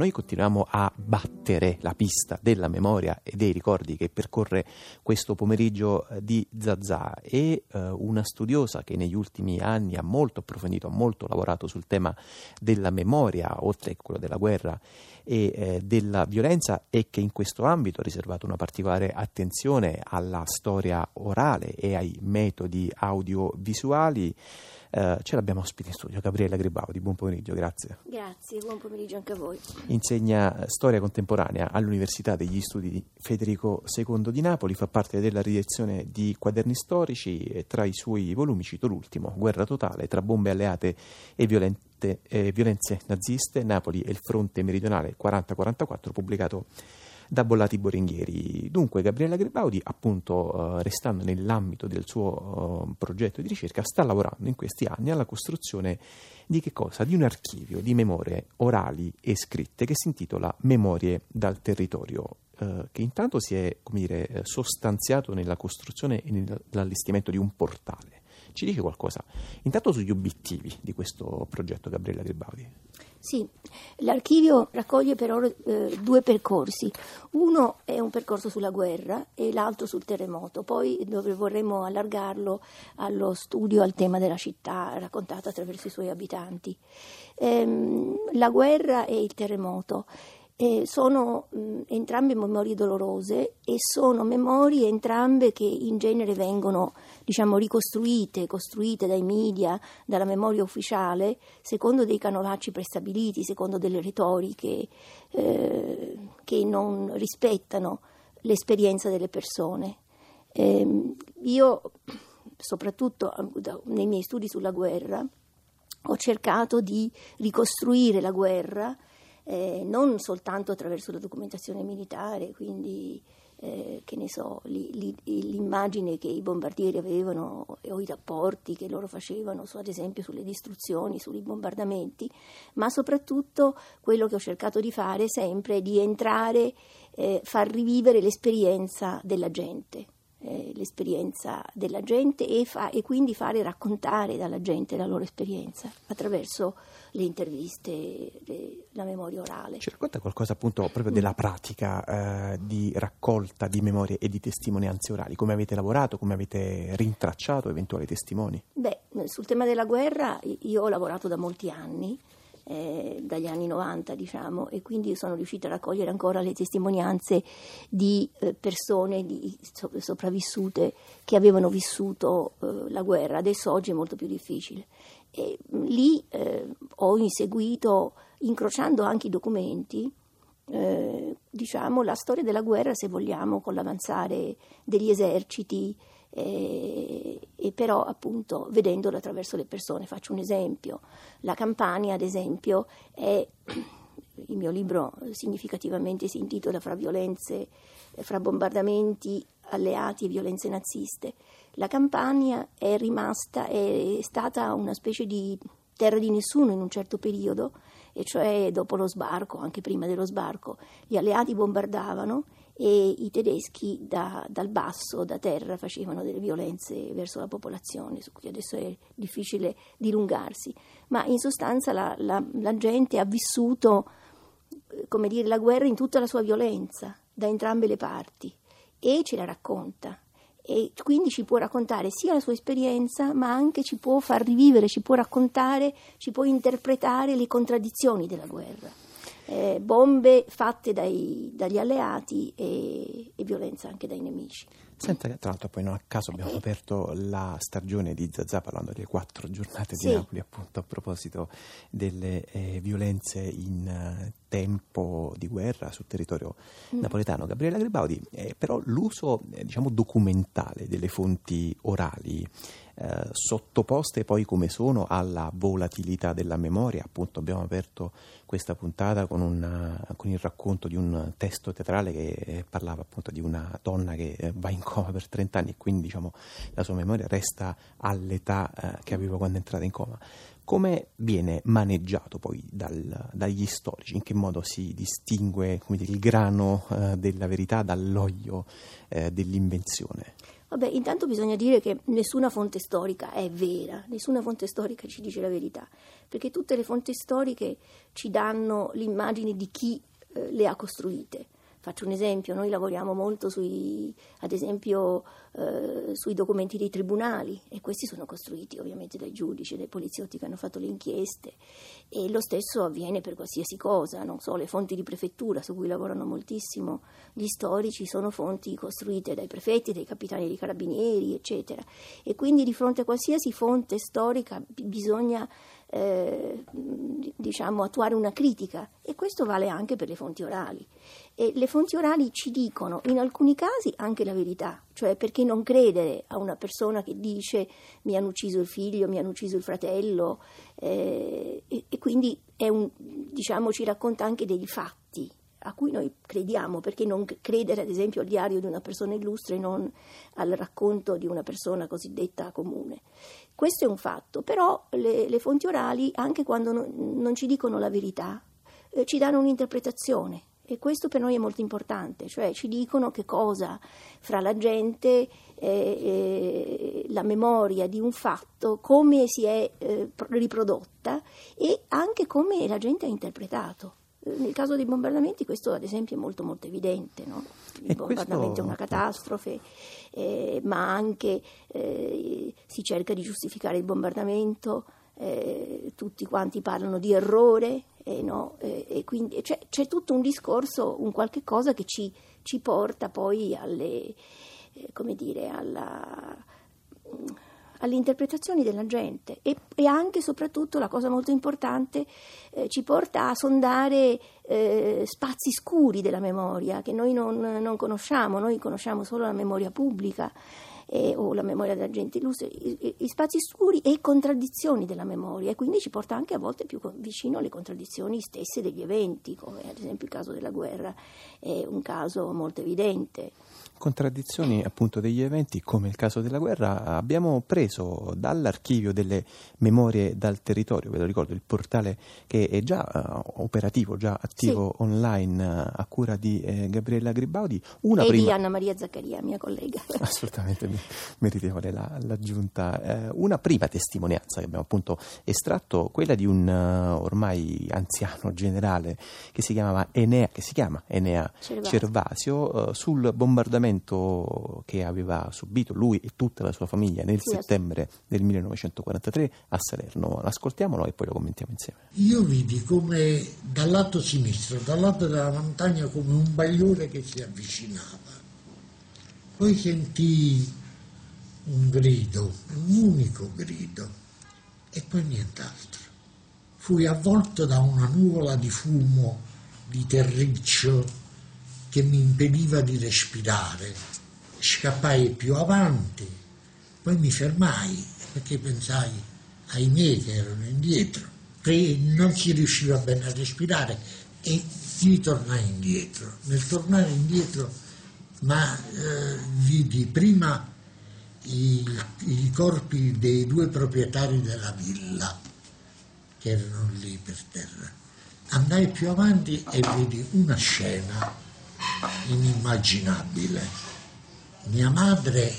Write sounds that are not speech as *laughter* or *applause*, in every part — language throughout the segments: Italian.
Noi continuiamo a battere la pista della memoria e dei ricordi che percorre questo pomeriggio eh, di Zazà e eh, una studiosa che negli ultimi anni ha molto approfondito, ha molto lavorato sul tema della memoria, oltre a quello della guerra e eh, della violenza e che in questo ambito ha riservato una particolare attenzione alla storia orale e ai metodi audiovisuali. Eh, ce l'abbiamo ospite in studio, Gabriella Gribaudi. Buon pomeriggio, grazie. Grazie, buon pomeriggio anche a voi. Insegna storia contemporanea all'Università degli Studi Federico II di Napoli, fa parte della direzione di Quaderni Storici e tra i suoi volumi cito l'ultimo, Guerra totale tra bombe alleate e violente, eh, violenze naziste, Napoli e il fronte meridionale 40-44, pubblicato da Bollati Boringhieri. Dunque Gabriella Gribaudi, appunto eh, restando nell'ambito del suo eh, progetto di ricerca, sta lavorando in questi anni alla costruzione di che cosa? Di un archivio di memorie orali e scritte che si intitola Memorie dal territorio eh, che intanto si è dire, sostanziato nella costruzione e nell'allestimento di un portale. Ci dice qualcosa intanto sugli obiettivi di questo progetto, Gabriella Gribaudi? Sì, l'archivio raccoglie però eh, due percorsi. Uno è un percorso sulla guerra e l'altro sul terremoto. Poi dove vorremmo allargarlo allo studio, al tema della città raccontata attraverso i suoi abitanti. Ehm, la guerra e il terremoto. Eh, sono mh, entrambe memorie dolorose e sono memorie entrambe che in genere vengono diciamo, ricostruite, costruite dai media, dalla memoria ufficiale, secondo dei canolacci prestabiliti, secondo delle retoriche eh, che non rispettano l'esperienza delle persone. Eh, io, soprattutto nei miei studi sulla guerra, ho cercato di ricostruire la guerra eh, non soltanto attraverso la documentazione militare, quindi eh, che ne so, li, li, l'immagine che i bombardieri avevano o i rapporti che loro facevano, su, ad esempio sulle distruzioni, sui bombardamenti, ma soprattutto quello che ho cercato di fare sempre è di entrare, eh, far rivivere l'esperienza della gente eh, l'esperienza della gente e, fa, e, quindi fare raccontare dalla gente la loro esperienza attraverso le interviste, le, la memoria orale. Ci racconta qualcosa appunto proprio della pratica eh, di raccolta di memorie e di testimonianze orali? Come avete lavorato, come avete rintracciato eventuali testimoni? Beh, sul tema della guerra io ho lavorato da molti anni eh, dagli anni 90, diciamo, e quindi sono riuscita a raccogliere ancora le testimonianze di eh, persone di, so, sopravvissute che avevano vissuto eh, la guerra. Adesso oggi è molto più difficile. E mm, lì eh, ho inseguito, incrociando anche i documenti, eh, diciamo, la storia della guerra, se vogliamo, con l'avanzare degli eserciti e, e però appunto vedendolo attraverso le persone. Faccio un esempio, la Campania ad esempio è, il mio libro significativamente si intitola Fra violenze, fra bombardamenti alleati e violenze naziste. La Campania è rimasta, è stata una specie di terra di nessuno in un certo periodo, e cioè dopo lo sbarco, anche prima dello sbarco, gli alleati bombardavano e i tedeschi da, dal basso, da terra, facevano delle violenze verso la popolazione, su cui adesso è difficile dilungarsi, ma in sostanza la, la, la gente ha vissuto come dire, la guerra in tutta la sua violenza, da entrambe le parti, e ce la racconta. E quindi ci può raccontare sia la sua esperienza, ma anche ci può far rivivere, ci può raccontare, ci può interpretare le contraddizioni della guerra eh, bombe fatte dai, dagli alleati e, e violenza anche dai nemici. Senta, tra l'altro poi non a caso abbiamo aperto la stagione di Zazà parlando delle quattro giornate sì. di Napoli appunto a proposito delle eh, violenze in uh, tempo di guerra sul territorio mm. napoletano. Gabriella Gribaudi, eh, però l'uso eh, diciamo documentale delle fonti orali eh, sottoposte poi come sono alla volatilità della memoria. Appunto abbiamo aperto questa puntata con, una, con il racconto di un testo teatrale che parlava appunto di una donna che eh, va in coma per 30 anni e quindi diciamo, la sua memoria resta all'età eh, che aveva quando è entrata in coma. Come viene maneggiato poi dal, dagli storici? In che modo si distingue dire, il grano eh, della verità dall'olio eh, dell'invenzione? Vabbè, intanto bisogna dire che nessuna fonte storica è vera, nessuna fonte storica ci dice la verità, perché tutte le fonti storiche ci danno l'immagine di chi eh, le ha costruite. Faccio un esempio, noi lavoriamo molto sui, ad esempio, eh, sui documenti dei tribunali e questi sono costruiti ovviamente dai giudici, dai poliziotti che hanno fatto le inchieste e lo stesso avviene per qualsiasi cosa, non so, le fonti di prefettura su cui lavorano moltissimo gli storici sono fonti costruite dai prefetti, dai capitani dei carabinieri, eccetera. E quindi di fronte a qualsiasi fonte storica bisogna eh, diciamo, attuare una critica e questo vale anche per le fonti orali. E le fonti orali ci dicono in alcuni casi anche la verità, cioè perché non credere a una persona che dice mi hanno ucciso il figlio, mi hanno ucciso il fratello eh, e, e, quindi un, diciamo, ci racconta anche dei fatti a cui noi crediamo, perché non credere ad esempio al diario di una persona illustre e non al racconto di una persona cosiddetta comune. Questo è un fatto, però le, le fonti orali, anche quando non, non ci dicono la verità, eh, ci danno un'interpretazione e questo per noi è molto importante, cioè ci dicono che cosa fra la gente, eh, eh, la memoria di un fatto, come si è eh, riprodotta e anche come la gente ha interpretato. Nel caso dei bombardamenti questo ad esempio è molto molto evidente, no? il bombardamento questo... è una catastrofe, eh, ma anche eh, si cerca di giustificare il bombardamento, eh, tutti quanti parlano di errore, no? e quindi c'è, c'è, tutto un discorso, un qualche cosa che ci, ci porta poi alle, eh, come dire, alla alle interpretazioni della gente e, e anche e soprattutto la cosa molto importante eh, ci porta a sondare eh, spazi scuri della memoria che noi non, non, conosciamo, noi conosciamo solo la memoria pubblica eh, o la memoria della gente illustre, i, i, spazi scuri e contraddizioni della memoria e quindi ci porta anche a volte più vicino alle contraddizioni stesse degli eventi, come ad esempio il caso della guerra è un caso molto evidente contraddizioni appunto degli eventi come il caso della guerra abbiamo preso dall'archivio delle memorie dal territorio, ve lo ricordo, il portale che è già uh, operativo, già attivo sì. online uh, a cura di eh, Gabriella Gribaudi. Una e prima... di Anna Maria Zaccaria, mia collega. *laughs* Assolutamente meritevole la, l'aggiunta. Eh, una prima testimonianza che abbiamo appunto estratto, quella di un uh, ormai anziano generale che si chiamava Enea, che si chiama Enea Cervasio, Cervasio sul bombardamento spostamento che aveva subito lui e tutta la sua famiglia nel sì, settembre del 1943 a Salerno. Ascoltiamolo e poi lo commentiamo insieme. Io vidi come dal lato sinistro, dal lato della montagna, come un bagliore che si avvicinava. Poi sentii un grido, un unico grido, e poi nient'altro. Fui avvolto da una nuvola di fumo, di terriccio, che mi impediva di respirare. Scappai più avanti, poi mi fermai perché pensai ai miei che erano indietro. Non si riusciva bene a respirare e ritornai indietro. Nel tornare indietro, ma eh, vidi prima i, i corpi dei due proprietari della villa che erano lì per terra. Andai più avanti e vidi una scena inimmaginabile. Mia madre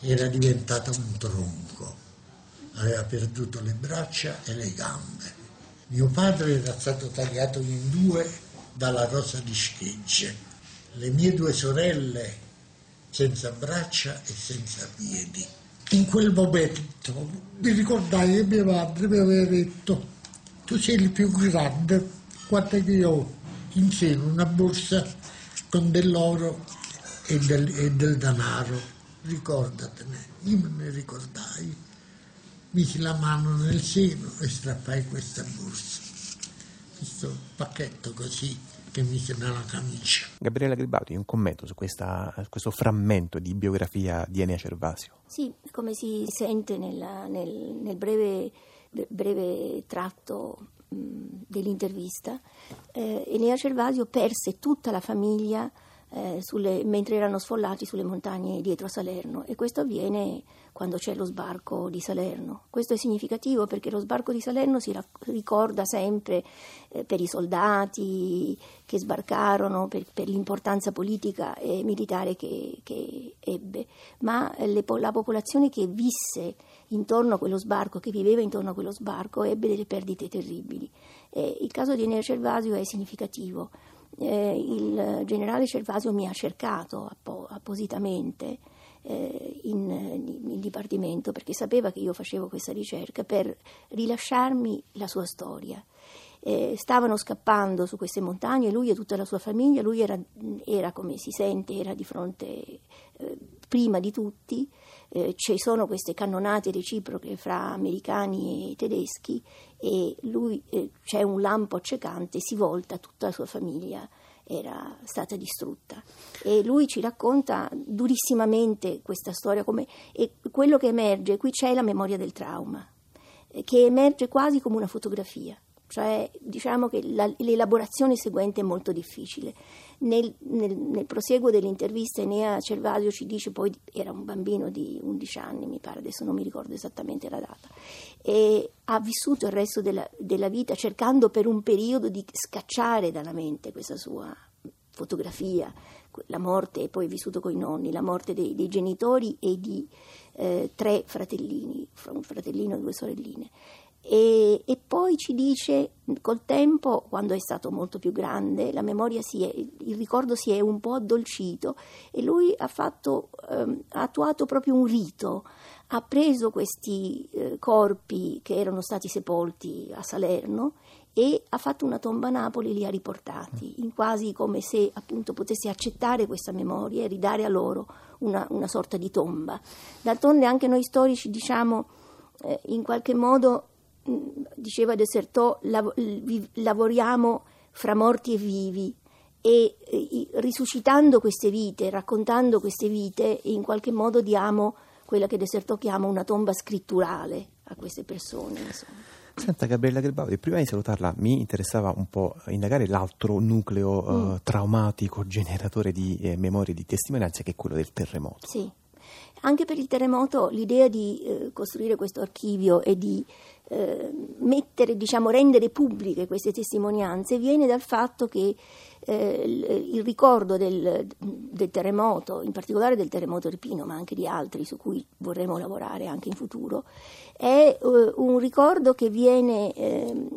era diventata un tronco, aveva perduto le braccia e le gambe. Mio padre era stato tagliato in due dalla rosa di schegge. Le mie due sorelle senza braccia e senza piedi. In quel momento mi ricordai che mia madre mi aveva detto tu sei il più grande, guarda che io in seno una borsa con dell'oro e del, e del denaro. Ricordatene. Io me ne ricordai, misi la mano nel seno e strappai questa borsa, questo pacchetto così che mise nella camicia. Gabriella Gribauti, un commento su questa, questo frammento di biografia di Enea Cervasio. Sì, come si sente nella, nel, nel breve, breve tratto dell'intervista, eh, Enea Cervasio perse tutta la famiglia eh, sulle, mentre erano sfollati sulle montagne dietro a Salerno e questo avviene quando c'è lo sbarco di Salerno. Questo è significativo perché lo sbarco di Salerno si ricorda sempre eh, per i soldati che sbarcarono, per, per l'importanza politica e militare che, che ebbe, ma le, la popolazione che visse intorno a quello sbarco, che viveva intorno a quello sbarco, ebbe delle perdite terribili. Eh, il caso di Enea Cervasio è significativo eh, il generale Cervasio mi ha cercato appo- appositamente eh, in, in, Dipartimento perché sapeva che io facevo questa ricerca per rilasciarmi la sua storia. Eh, stavano scappando su queste montagne, lui e tutta la sua famiglia, lui era, era come si sente, era di fronte eh, prima di tutti, eh, ci sono queste cannonate reciproche fra americani e tedeschi e lui eh, c'è un lampo accecante, si volta, tutta la sua famiglia era stata distrutta. E lui ci racconta durissimamente questa storia come, e quello che emerge, qui c'è la memoria del trauma, eh, che emerge quasi come una fotografia cioè diciamo che la, l'elaborazione seguente è molto difficile. Nel, nel, nel proseguo dell'intervista Enea Cervasio ci dice, poi era un bambino di 11 anni, mi pare, adesso non mi ricordo esattamente la data, e ha vissuto il resto della, della vita cercando per un periodo di scacciare dalla mente questa sua fotografia, la morte, e poi vissuto con i nonni, la morte dei, dei genitori e di eh, tre fratellini, un fratellino e due sorelline. E, e, poi ci dice col tempo, quando è stato molto più grande, la memoria si è, il ricordo si è un po' addolcito e lui ha, fatto, ehm, ha attuato proprio un rito, ha preso questi eh, corpi che erano stati sepolti a Salerno e ha fatto una tomba a Napoli e li ha riportati, in quasi come se appunto potesse accettare questa memoria e ridare a loro una, una sorta di tomba. D'altronde anche noi storici diciamo eh, in qualche modo diceva Desertò, lav- lavoriamo fra morti e vivi e risuscitando queste vite, raccontando queste vite, in qualche modo diamo quella che Desertò chiama una tomba scritturale a queste persone. Insomma. Senta Gabriella Gelbaudi, prima di salutarla mi interessava un po' indagare l'altro nucleo mm. uh, traumatico generatore di eh, memorie di testimonianze che è quello del terremoto. Sì. Anche per il terremoto l'idea di eh, costruire questo archivio e di eh, mettere, diciamo, rendere pubbliche queste testimonianze viene dal fatto che eh, il, ricordo del, del, terremoto, in particolare del terremoto irpino, ma anche di altri su cui vorremmo lavorare anche in futuro, è eh, un ricordo che viene, ehm,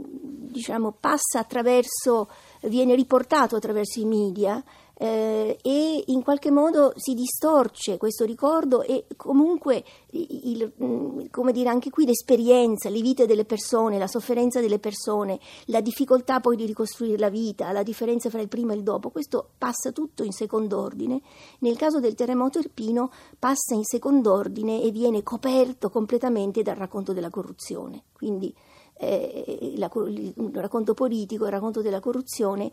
diciamo, passa attraverso, viene riportato attraverso i media eh, e in qualche modo si distorce questo ricordo e comunque il, mm, come dire, anche qui l'esperienza, le vite delle persone, la sofferenza delle persone, la difficoltà poi di ricostruire la vita, la differenza fra il prima e il dopo, questo passa tutto in second'ordine. Nel caso del terremoto irpino passa in second'ordine e viene coperto completamente dal racconto della corruzione. Quindi eh, la, il racconto politico, il racconto della corruzione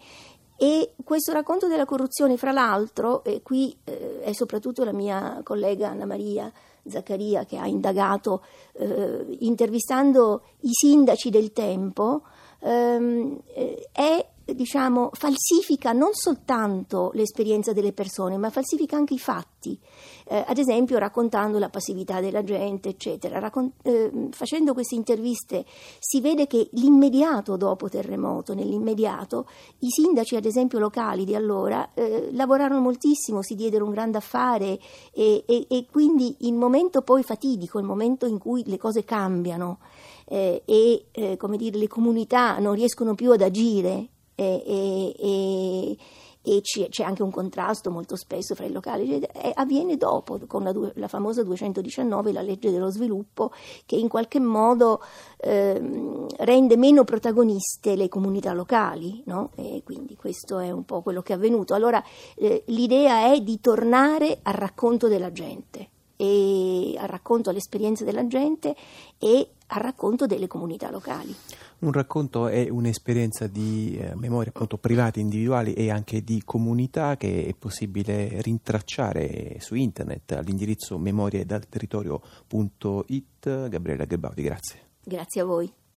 e questo racconto della corruzione, fra l'altro, e qui eh, è soprattutto la mia collega Anna Maria Zaccaria che ha indagato eh, intervistando i sindaci del tempo, ehm, eh, è diciamo, falsifica non soltanto l'esperienza delle persone, ma falsifica anche i fatti, eh, ad esempio raccontando la passività della gente, eccetera. Raccon- eh, facendo queste interviste si vede che l'immediato dopo terremoto, nell'immediato, i sindaci, ad esempio locali di allora, eh, lavorarono moltissimo, si diedero un grande affare e, e, e, quindi il momento poi fatidico, il momento in cui le cose cambiano eh, e eh, come dire, le comunità non riescono più ad agire e, e, e c'è anche un contrasto molto spesso fra i locali, avviene dopo con la, la, famosa 219, la legge dello sviluppo, che in qualche modo eh, rende meno protagoniste le comunità locali, no? e quindi questo è un po' quello che è avvenuto. Allora eh, l'idea è di tornare al racconto della gente, al racconto all'esperienza della gente e al racconto delle comunità locali. Un racconto è un'esperienza di eh, memoria appunto private, individuali e anche di comunità che è possibile rintracciare su internet all'indirizzo memoriedalterritorio.it. Gabriella Gebaudi, grazie. Grazie a voi.